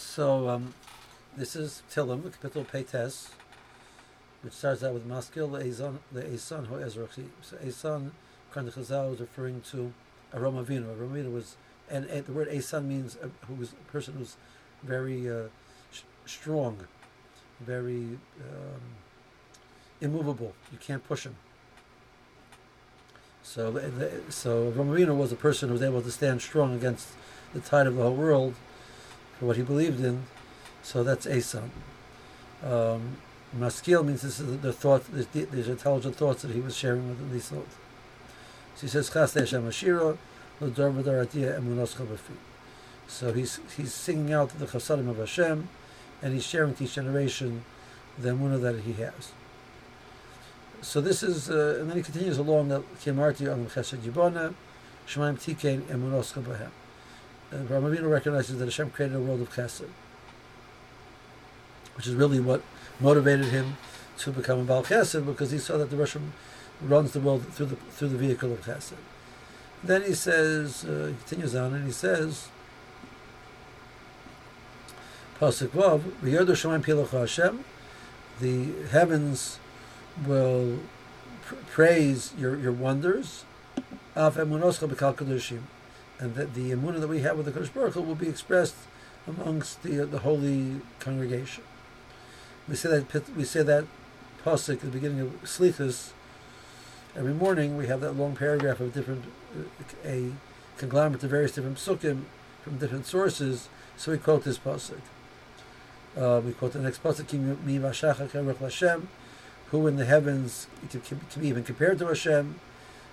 So um, this is Tilim, the capital Peites, which starts out with Maskil the Eisan Ho Ezrachi. So Eisan, Kran Chazal is referring to Avram Avinu. Aram was, and, and the word Eisan means a, who was a person who's very uh, sh- strong, very um, immovable. You can't push him. So, so Avinu was a person who was able to stand strong against the tide of the whole world what he believed in. So that's Esan. Um, Maskil means this is the thought, these intelligent thoughts that he was sharing with these thoughts. So he says, Chas Hashem Ashira, L'dor V'dor Atiyah Emunos Chabafi. So he's he's singing out the Chasadim of Hashem, and he's sharing to each generation the emunah that he has. So this is, uh, and then he continues along that Kemarti on Chesed Yibana, Shemaim Tikein Emunos Chabahem. And Avinu recognizes that Hashem created a world of Chesed, which is really what motivated him to become a Baal Chesed, because he saw that the Russian runs the world through the through the vehicle of Chesed. Then he says, uh, he continues on, and he says, Pasuk Vav, V'yodu Shemaim Pilach Hashem, the heavens will pr- praise your, your wonders, Av Emunoscha B'Kal Kadoshim, and that the emunah that we have with the Kodesh Baruch Hu will be expressed amongst the the holy congregation. We say that we say that pasuk at the beginning of Slichus. Every morning we have that long paragraph of different a conglomerate of various different psukim from different sources. So we quote this pasuk. Uh, we quote the next pasuk, "Mi v'ashachach Hashem," who in the heavens can, can, be even compared to Hashem.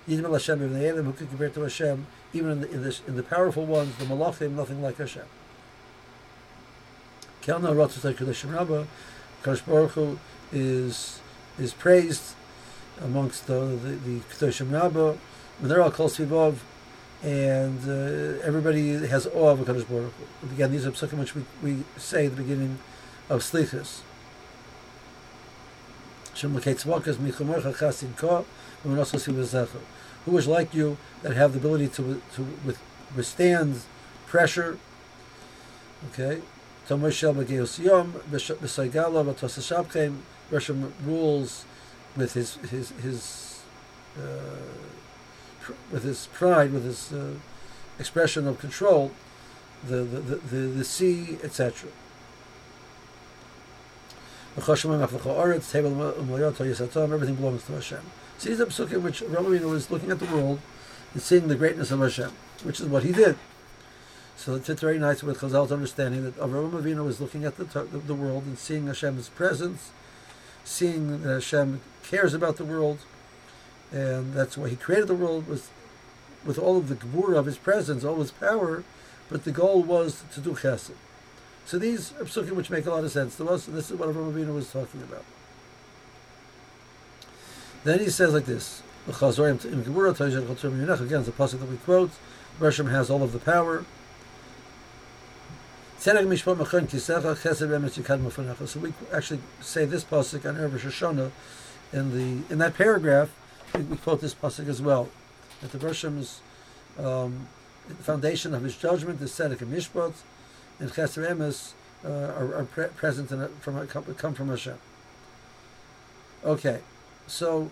Yidmel Hashem even the Elim, who can compare to Hashem, even in the, in, this, in the powerful ones, the Malachim, nothing like Hashem. Kelna Ratzot Kodesh Rabbah, Kodesh Baruch Hu is is praised amongst the the, the Kedoshim Rabbah, when they're all close to Vivov, and uh, everybody has awe of Kodesh Baruch Hu. Again, these are psukim which we, we say at the beginning of Slichas. Who is like you that have the ability to to with, withstand pressure? Okay. Russian rules with his his his uh, pr- with his pride, with his uh, expression of control, the the the, the, the sea, etc. Everything belongs to Hashem. See the psukim in which Avraham Avinu was looking at the world and seeing the greatness of Hashem, which is what he did. So it's very nice with Chazal's understanding that Avraham Avinu was looking at the, the, the world and seeing Hashem's presence, seeing that Hashem cares about the world, and that's why he created the world with with all of the gebur of his presence, all his power, but the goal was to do chesed. So these are psukim which make a lot of sense to us, and this is what Avinu was talking about. Then he says like this: Again, it's a pasuk that we quote. Hashem has all of the power. So we actually say this pasuk on Erev Rosh Hashanah in the in that paragraph. We, quote this pasuk as well. That the Hashem's um, foundation of His judgment, the tzedek and mishpat, and Chesed Emes uh, are, are pre- present in it from come from Hashem. Okay, so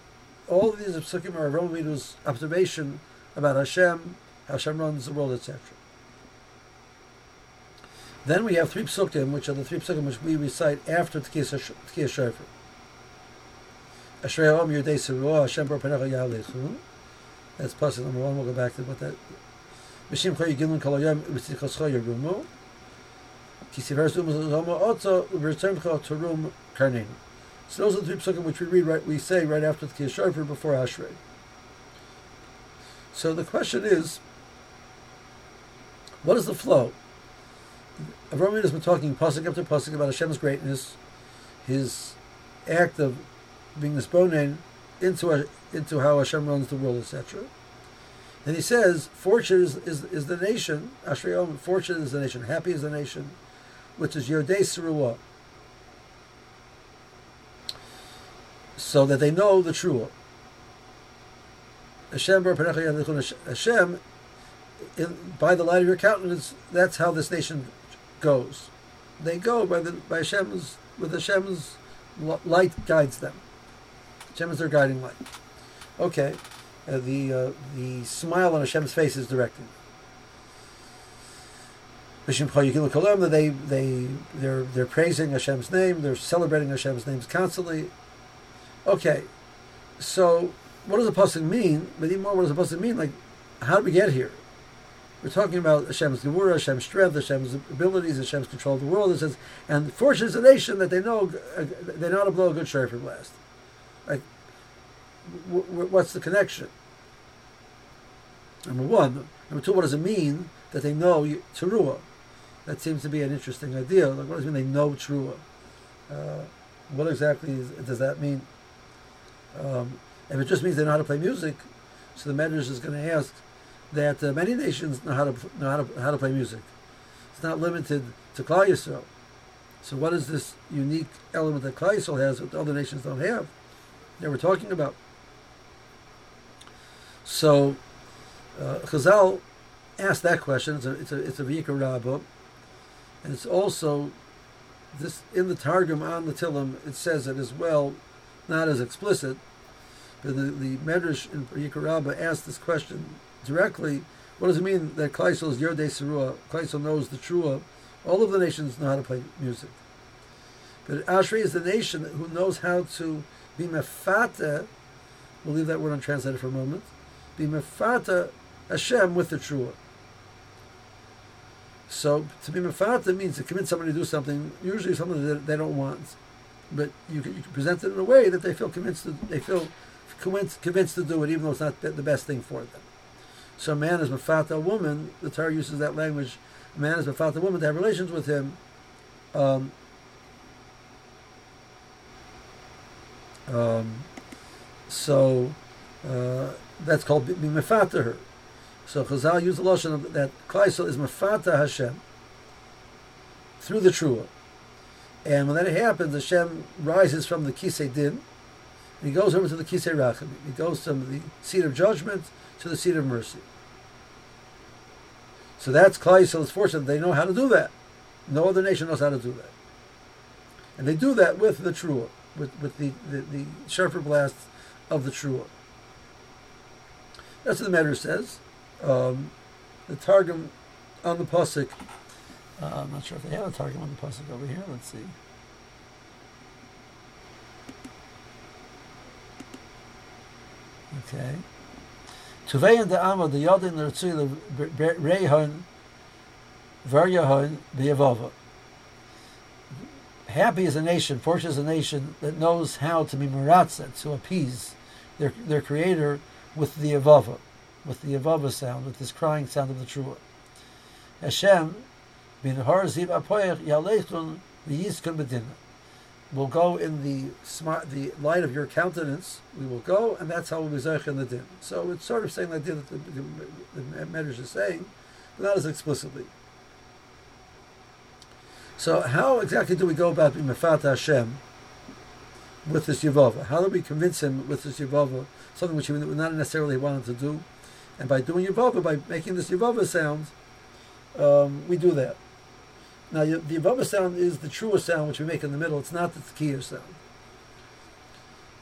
all of these psukim are Avraham Avinu's observation about Hashem, how Hashem runs the world, etc. Then we have three psukim, which are the three psukim which we recite after Tkiyah Shofar. Ashrei Om Yudei Seruah Hashem Bar Panecha Yalechu. That's pasuk number one. We'll go back to what that. Mishim Choy Gilun Kol V'Tzichos Yerumu. So those are the three psukim which we read right. We say right after Tkiyah Shofar before Ashrei. So the question is, what is the flow? Avraham has been talking pasuk after pasuk about Hashem's greatness, his act of being this bonen into into how Hashem runs the world, etc. And he says, fortune is, is, is the nation, Ashrei fortune is the nation, happy is the nation, which is Yodei Seruah. So that they know the true. Hashem, by the light of your countenance, that's how this nation goes. they go by the by Hashem's with Hashem's light guides them. Hashem is their guiding light. Okay, uh, the uh, the smile on Hashem's face is directing. They they they're they're praising Hashem's name. They're celebrating Hashem's names constantly. Okay, so what does the pasuk mean? But even more, what does the pasuk mean? Like, how did we get here? We're talking about Hashem's gevurah, Hashem's strength, Hashem's abilities, Hashem's control of the world. It says, and fortunate is the nation that they know uh, they know how to blow a good shofar blast. Like, what's the connection? Number one. Number two, what does it mean that they know Teruah? That seems to be an interesting idea. Like, what does it mean they know Teruah? Uh, what exactly is, does that mean? Um, if it just means they know how to play music, so the Medrash is going to ask that uh, many nations know how to know how to, how to play music. It's not limited to Klal Yisrael. So what is this unique element that Klal Yisrael has that other nations don't have? That we're talking about. So uh, Chazal asked that question. It's a it's a it's a Rabbah, and it's also this in the Targum on the Tillim. It says it as well, not as explicit, but the the Medrash in Vayikra Rabbah asked this question directly. What does it mean that Klal Yisrael is Yodei Serua? Klal Yisrael knows the Trua. All of the nations know how to play music. But Ashri is the nation who knows how to be mefata. We'll leave that word untranslated for a moment. Be mefata Hashem with the Trua. So to be mefata means to convince somebody to do something, usually something that they don't want, but you can, you can present it in a way that they feel convinced to, they feel convinced, convinced to do it, even though it's not the best thing for them. So a man is mafata a woman. The Torah uses that language. A man is mafata a woman to have relations with him. Um, um, so uh, that's called being mafata her. So Chazal used the lashon that Klal Yisrael is mafata Hashem through the trua. And when that happens, Hashem rises from the kisei din, and he goes over to the kisei rachim. He goes from the seat of judgment to the seat of mercy. So that's Klal Yisrael's fortune. They know how to do that. No other nation knows how to do that. And they do that with the Trua, with, with the, the, the shofar blast of the Trua. That's what the matter says. Um, the Targum on the Pasuk, uh, I'm not sure if they have a Targum on the Pasuk over here. Let's see. Okay. Tuvein de Amma the Yodin Lertzui Rehon Veryahon. Happy is a nation, fortunate is a nation that knows how to be meratzet, to appease their their creator with the avava, with the avava sound, with this crying sound of the trua. Hashem, bin har ziv apoyach yalechun v'yizkun bedinah will go in the smart, the light of your countenance. We will go, and that's how we'll be zeich in the din. So it's sort of saying the idea that the, the, the Medrash is saying, but not as explicitly. So how exactly do we go about being mefat Hashem with this yavava? How do we convince him with this yavava, something which he would not necessarily wanted to do, and by doing yavava, by making this yavava sound, um, we do that. Now, the Yavava sound is the truest sound which we make in the middle. It's not the Tekiah sound.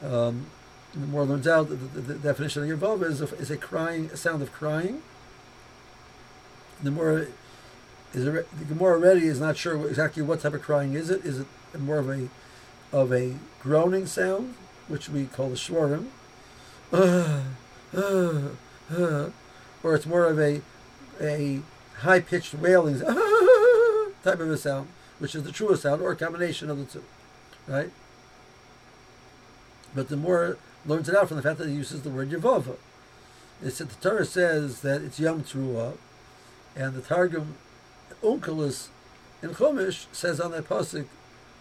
Um, the more learns out, the, the, the, definition of Yavava is a, is a crying, a sound of crying. The more is a, the Gemara already is not sure exactly what type of crying is it. Is it more of a of a groaning sound, which we call the shwarim, uh, uh, uh, or it's more of a a high pitched wailing. type of a sound, which is the truest sound, or a combination of the two, right? But the more learns it out from the fact that he uses the word Yavava. It's that the Torah says that it's Yom Teruah, and the Targum Onkelos in Chumash says on that pasuk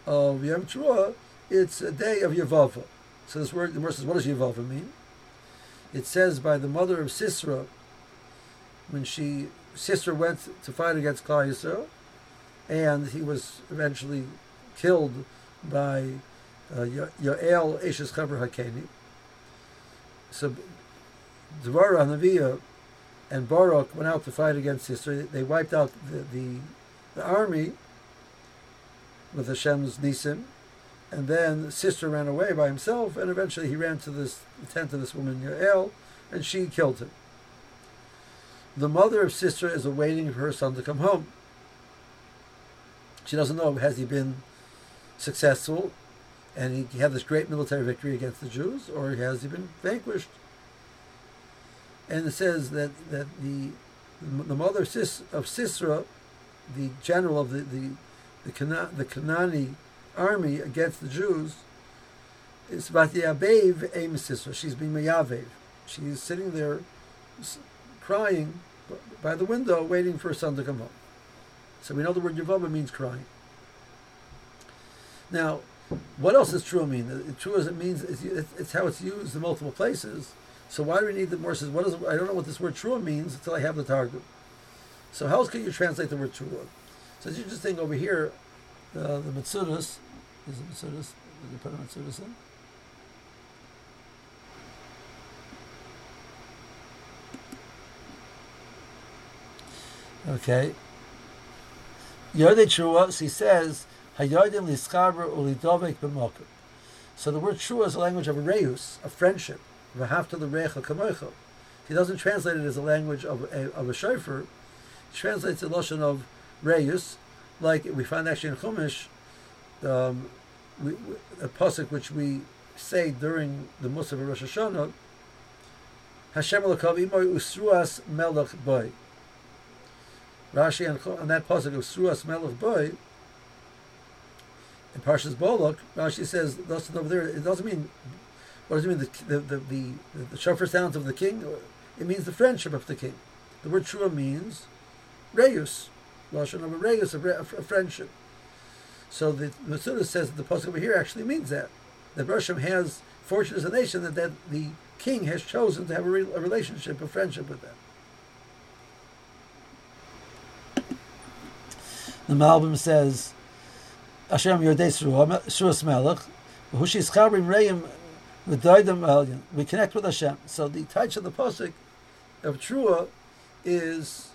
of Yom Teruah, it's a day of Yavava. So this word, the word says, what does Yavava mean? It says by the mother of Sisera, when she Sisera went to fight against Klal and he was eventually killed by uh, Yoel Eshes Chaber Hakeni. So Dvorah and Baruch went out to fight against Sisera. They wiped out the, the, the army, with Hashem's nisim, and then Sisera ran away by himself, and eventually he ran to this the tent of this woman Yael, and she killed him. The mother of Sisera is awaiting for her son to come home. She doesn't know has he been successful, and he, had this great military victory against the Jews, or has he been vanquished? And it says that that the the mother of, Sis, of Sisera, the general of the the the, Cana, the Canaanite army against the Jews, It's is Vatyabev Aim Sisera. She's being Mayavev. She's sitting there crying by the window, waiting for her son to come home. So we know the word Yavava means crying. Now, what else does true mean? True as it means, it's, it's, how it's used in multiple places. So why do we need the more says? What is? I don't know what this word true means until I have the targum. So how else can you translate the word true? So as you just think over here, uh, the Mitzudas, is it Mitzudas? Did you put a Mitzudas in? Okay. Yodei Trua, he says, Hayodim liskaber ulidovek b'mokum. So the word trua is a language of a reus, of friendship. V'hafta l'recha kamoicha. He doesn't translate it as a language of a, of a shofar. He translates the lashon of reus, like we find actually in Chumash, um, we, we, a pasuk which we say during the Musaf of Rosh Hashanah, Hashem alakav imoy usruas melech boy. Rashi on, on that pasuk of Usruas melech boy, in Parshas Bolok, Rashi says those over there. It doesn't mean what does it mean? The the the, the, shofar sounds of the king. It means the friendship of the king. The word trua means reus, lashon of a reus, a, a friendship. So the Masuda says that the pasuk over here actually means that that Rosham has fortune as a nation that, that the king has chosen to have a, re, a relationship, a friendship with them. The Malbim says, Hashem Yodei Suras Melech, Hushis Chabrim Reim We connect with Hashem. So the touch of the pasuk of Trua is,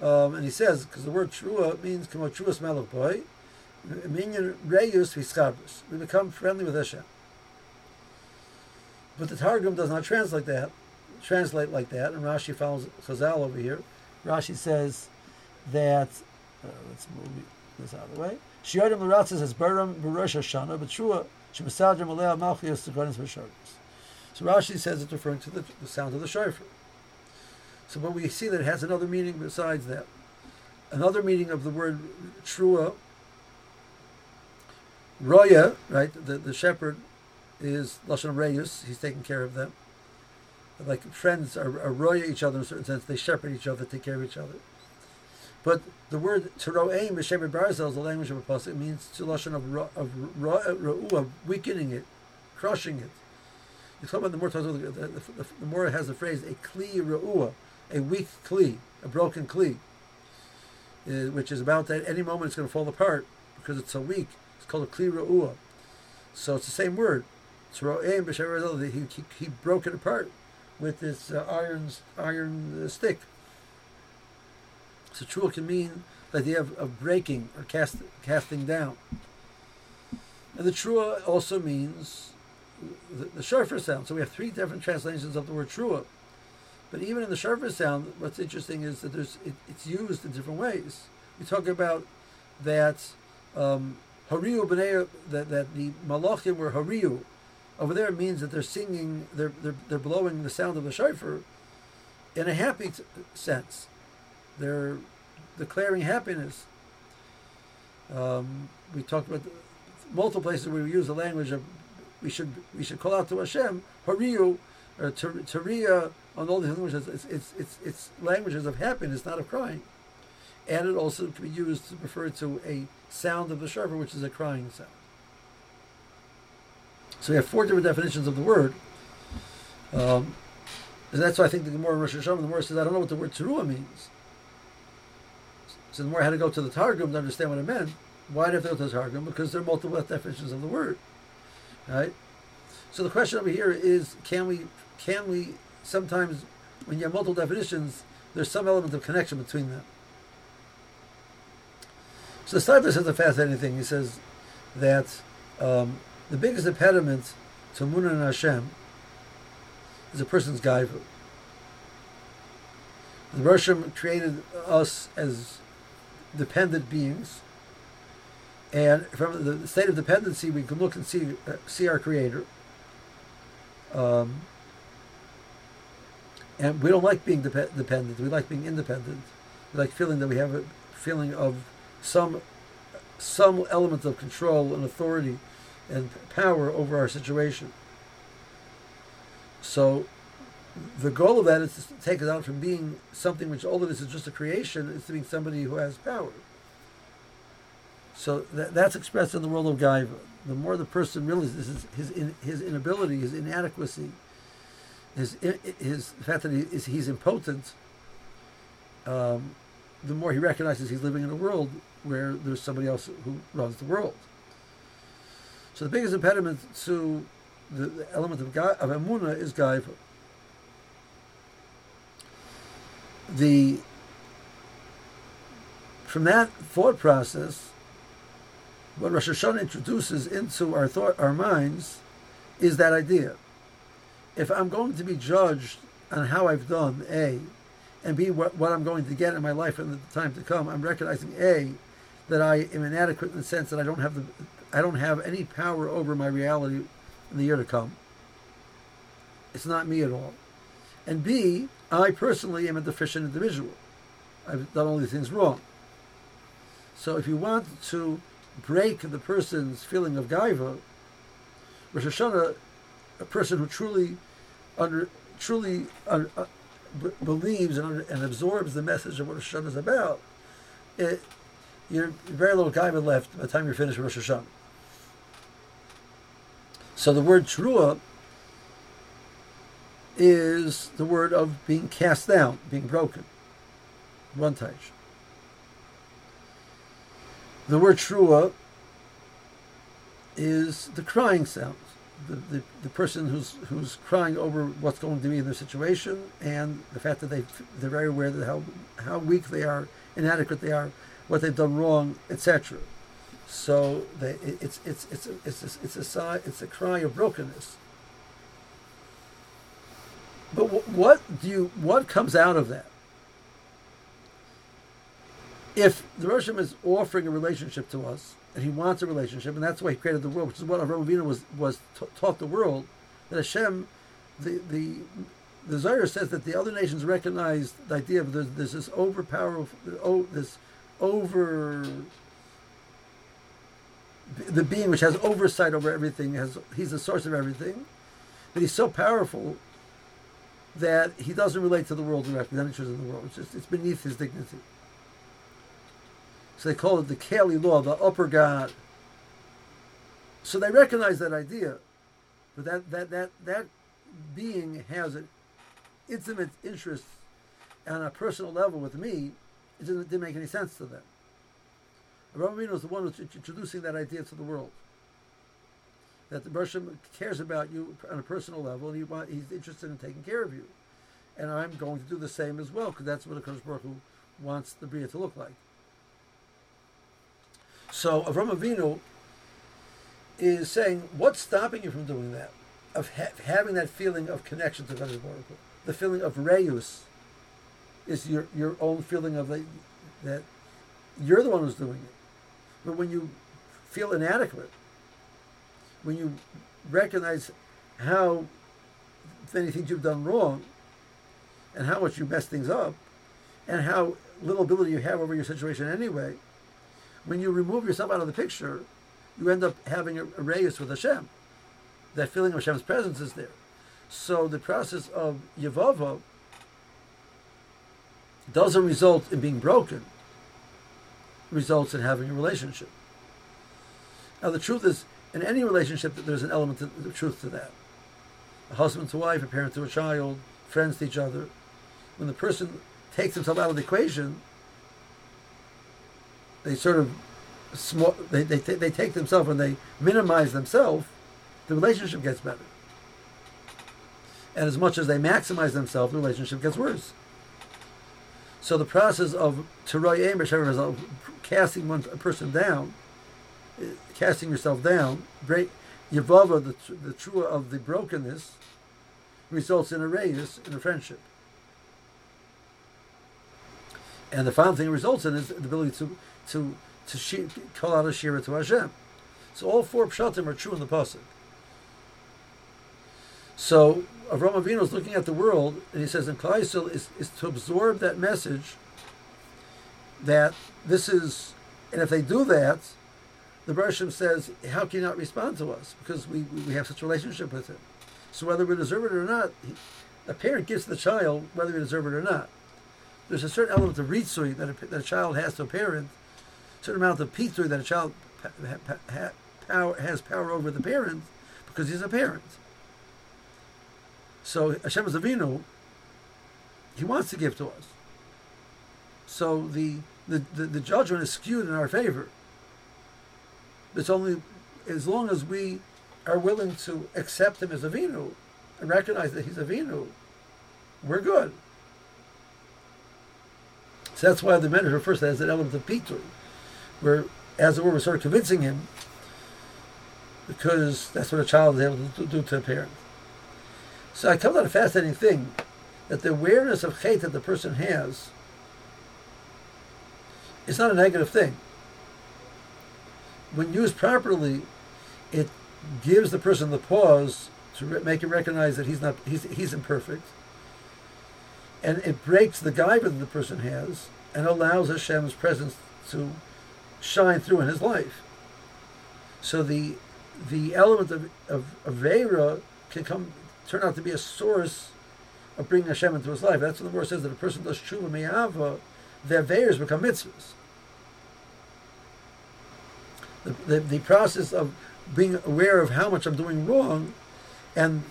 um, and he says, because the word Trua means Kamo Truas Boy, Minyan Reyus V'schabris. We become friendly with Hashem. But the Targum does not translate that, translate like that, and Rashi follows Chazal over here. Rashi says that uh, let's move this out of the way. Shiyadim Laratzis has Baram Barosh Hashanah, but Shua Shemasadrim Alea Malchios Vasharvis. So Rashi says it's referring to the, the sound of the shofar. So, but we see that it has another meaning besides that. Another meaning of the word trua, roya, right? The, the shepherd is lashon reyus. He's taking care of them. Like friends are, are roya each other in a certain sense. They shepherd each other, take care of each other. But the word teroeim b'shem barzel is the language of a pasuk. It means to lashon of of weakening it, crushing it. You talk about the more the, the, the, the more it has the phrase a kli ra'ua, a weak kli, a broken kli, uh, which is about that any moment it's going to fall apart because it's so weak. It's called a kli ra'ua. So it's the same word. Barzel. He, he, he broke it apart with this uh, iron iron uh, stick. So trua can mean the idea of, of breaking or cast, casting down. And the trua also means the, the sound. So we have three different translations of the word trua. But even in the shofar sound, what's interesting is that there's it, it's used in different ways. We talk about that um, hariu b'nei that, that the malachim were hariu. Over there, it means that they're singing, they're, they're, they're blowing the sound of the shofar in a happy t- sense. They're declaring happiness. Um, we talked about multiple places where we use the language of we should we should call out to Hashem, Hariyu, or Tariya, on all these languages. It's, it's, it's, it's languages of happiness, not of crying. And it also can be used to refer to a sound of the shofar, which is a crying sound. So we have four different definitions of the word. Um, and that's why I think the Gemara in Rosh Hashanah, the Gemara says, I don't know what the word teruah means. So the more I had to go to the Targum to understand what it meant. Why did to go to the Targum? Because there are multiple definitions of the word. Right? So the question over here is can we can we sometimes when you have multiple definitions, there's some element of connection between them. So the Steipler says a fascinating thing. He says that um, the biggest impediment to Munah and Hashem is a person's gaiva. The Roshim created us as dependent beings, and from the state of dependency, we can look and see uh, see our Creator. Um, and we don't like being dep- dependent. We like being independent. We like feeling that we have a feeling of some some element of control and authority and power over our situation. So the goal of that is to take it out from being something which all of this is just a creation, is to being somebody who has power. So that, that's expressed in the world of Gaiva. The more the person realizes his, his, his inability, his inadequacy, his, his the fact that he is, he's impotent, um, the more he recognizes he's living in a world where there's somebody else who runs the world. So the biggest impediment to the, the element of, of Emunah is Gaiva. The from that thought process, what Rosh Hashanah introduces into our thought, our minds, is that idea. If I'm going to be judged on how I've done, A, and B, what, what I'm going to get in my life in the time to come, I'm recognizing A, that I am inadequate in the sense that I don't have the, I don't have any power over my reality in the year to come. It's not me at all. And B, I personally am a deficient individual. I've done all these things wrong. So if you want to break the person's feeling of gaiva, Rosh Hashanah, a person who truly under truly uh, uh, b- believes and, under, and absorbs the message of what Rosh Hashanah is about, it, you're very little gaiva left by the time you're finished with Rosh Hashanah. So the word trua is the word of being cast down, being broken. One touch. The word trua is the crying sound. The, the, the person who's who's crying over what's going to be in their situation and the fact that they they're very aware that how how weak they are, inadequate they are, what they've done wrong, etc. So they, it's it's it's a, it's a, it's a it's a cry of brokenness. But what do you what comes out of that? If the Roshim is offering a relationship to us, and he wants a relationship, and that's why he created the world, which is what Avraham Avinu was was taught the world that Hashem, the the the Zohar says that the other nations recognize the idea of there's, there's this overpowerful, oh, this over the being which has oversight over everything has he's the source of everything but he's so powerful that he doesn't relate to the world directly not interested in the world. It's just it's beneath his dignity so they call it the Kali law the upper god so they recognize that idea but that that that that being has an intimate interest on a personal level with me it didn't, didn't make any sense to them Rabbi is the one who's introducing that idea to the world. That the Bershom cares about you on a personal level, and he want, he's interested in taking care of you. And I'm going to do the same as well, because that's what a Kodesh Baruch wants the Bria to look like. So Avram Avinu is saying, what's stopping you from doing that? Of ha- having that feeling of connection to Hu. The feeling of Reus is your, your own feeling of the, that you're the one who's doing it. But when you feel inadequate, when you recognize how many things you've done wrong, and how much you mess things up, and how little ability you have over your situation anyway, when you remove yourself out of the picture, you end up having a, a with Hashem. That feeling of Hashem's presence is there. So the process of Yavava doesn't result in being broken results in having a relationship. Now, the truth is, in any relationship, there's an element of truth to that. A husband to wife, a parent to a child, friends to each other. When the person takes himself out of the equation, they sort of small, they, they, they take themselves and they minimize themselves, the relationship gets better. And as much as they maximize themselves, the relationship gets worse. So the process of Teroy Emer, casting one person down, uh, casting yourself down, break Yavava, the, the true of the brokenness, results in a reyes, in a friendship. And the final thing it results in is the ability to to to she, call out a shira to Hashem. So all four pshatim are true in the pasuk. So Avram Avinu is looking at the world, and he says, "And Klal is, is to absorb that message that this is, and if they do that, the Bershom says, how can you not respond to us? Because we, we have such a relationship with him. So whether we deserve it or not, he, a parent gives the child whether we deserve it or not. There's a certain element of ritzui that a, that a child has to a parent, certain amount of pitzui that a child has power over the parents because he's a parent. So Hashem is he wants to give to us. So the, the, the, the judgment is skewed in our favor. It's only as long as we are willing to accept him as a Avinu and recognize that he's a Avinu, we're good. So that's why the manager first has an element of Peter, where, as it were, we're sort of convincing him because that's what a child is able to do to a parent. So I come to a fascinating thing that the awareness of hate that the person has is not a negative thing when used properly, it gives the person the pause to re- make him recognize that he's not he's he's imperfect, and it breaks the gaiva that the person has and allows Hashem's presence to shine through in his life. So the the element of of Avera can come turn out to be a source of bringing Hashem into his life. That's what the verse says that a person does tshuva me'ava, their Averas become mitzvahs the, the, the process of being aware of how much I'm doing wrong, and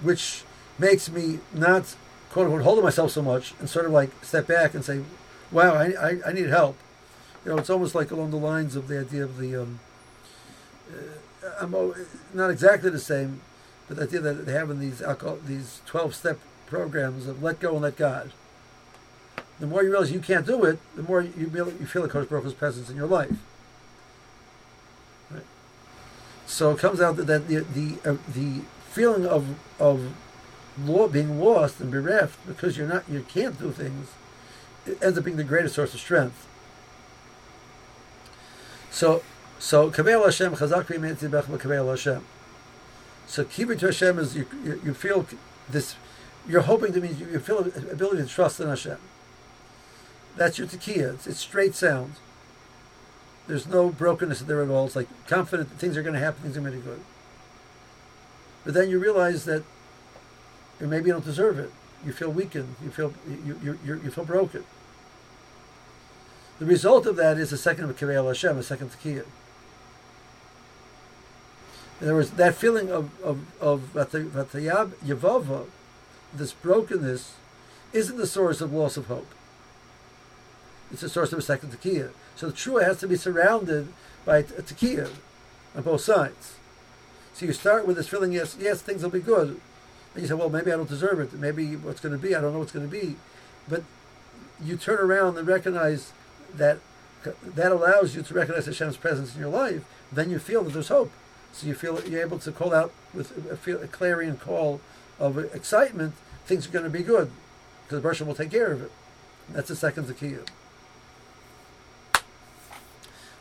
which makes me not quote unquote hold myself so much and sort of like step back and say, "Wow, I, I, I need help." You know, it's almost like along the lines of the idea of the. Um, uh, not exactly the same, but the idea that in these alcohol, these twelve step programs of let go and let God. The more you realize you can't do it, the more you feel, you feel the Kodesh Baruch presence in your life. Right? So it comes out that, that the the uh, the feeling of of law being lost and bereft because you're not you can't do things it ends up being the greatest source of strength. So so kavel Hashem chazak kavel Hashem. So to Hashem is you, you, you feel this you're hoping to mean you feel ability to trust in Hashem. That's your tekiah. It's, it's straight sound. There's no brokenness there at all. It's like confident that things are going to happen, things are going to be good. But then you realize that maybe you don't deserve it. You feel weakened. You feel you you you, you feel broken. The result of that is a second of Kirei Hashem, a second Tekiah. In other words, that feeling of of of Vatayab Yavava, this brokenness, isn't the source of loss of hope. It's the source of a second Tekiah. So the trua has to be surrounded by a on both sides. So you start with this feeling, yes, yes, things will be good. And you say, well, maybe I don't deserve it. Maybe what's going to be, I don't know what's going to be. But you turn around and recognize that that allows you to recognize Hashem's presence in your life. Then you feel that there's hope. So you feel you're able to call out with a, a clarion call of excitement. Things are going to be good because Bershom will take care of it. That's the second zakiyah.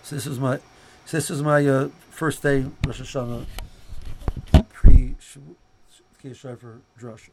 So this is my, so this was my uh, first day Rosh Hashanah pre for Drush.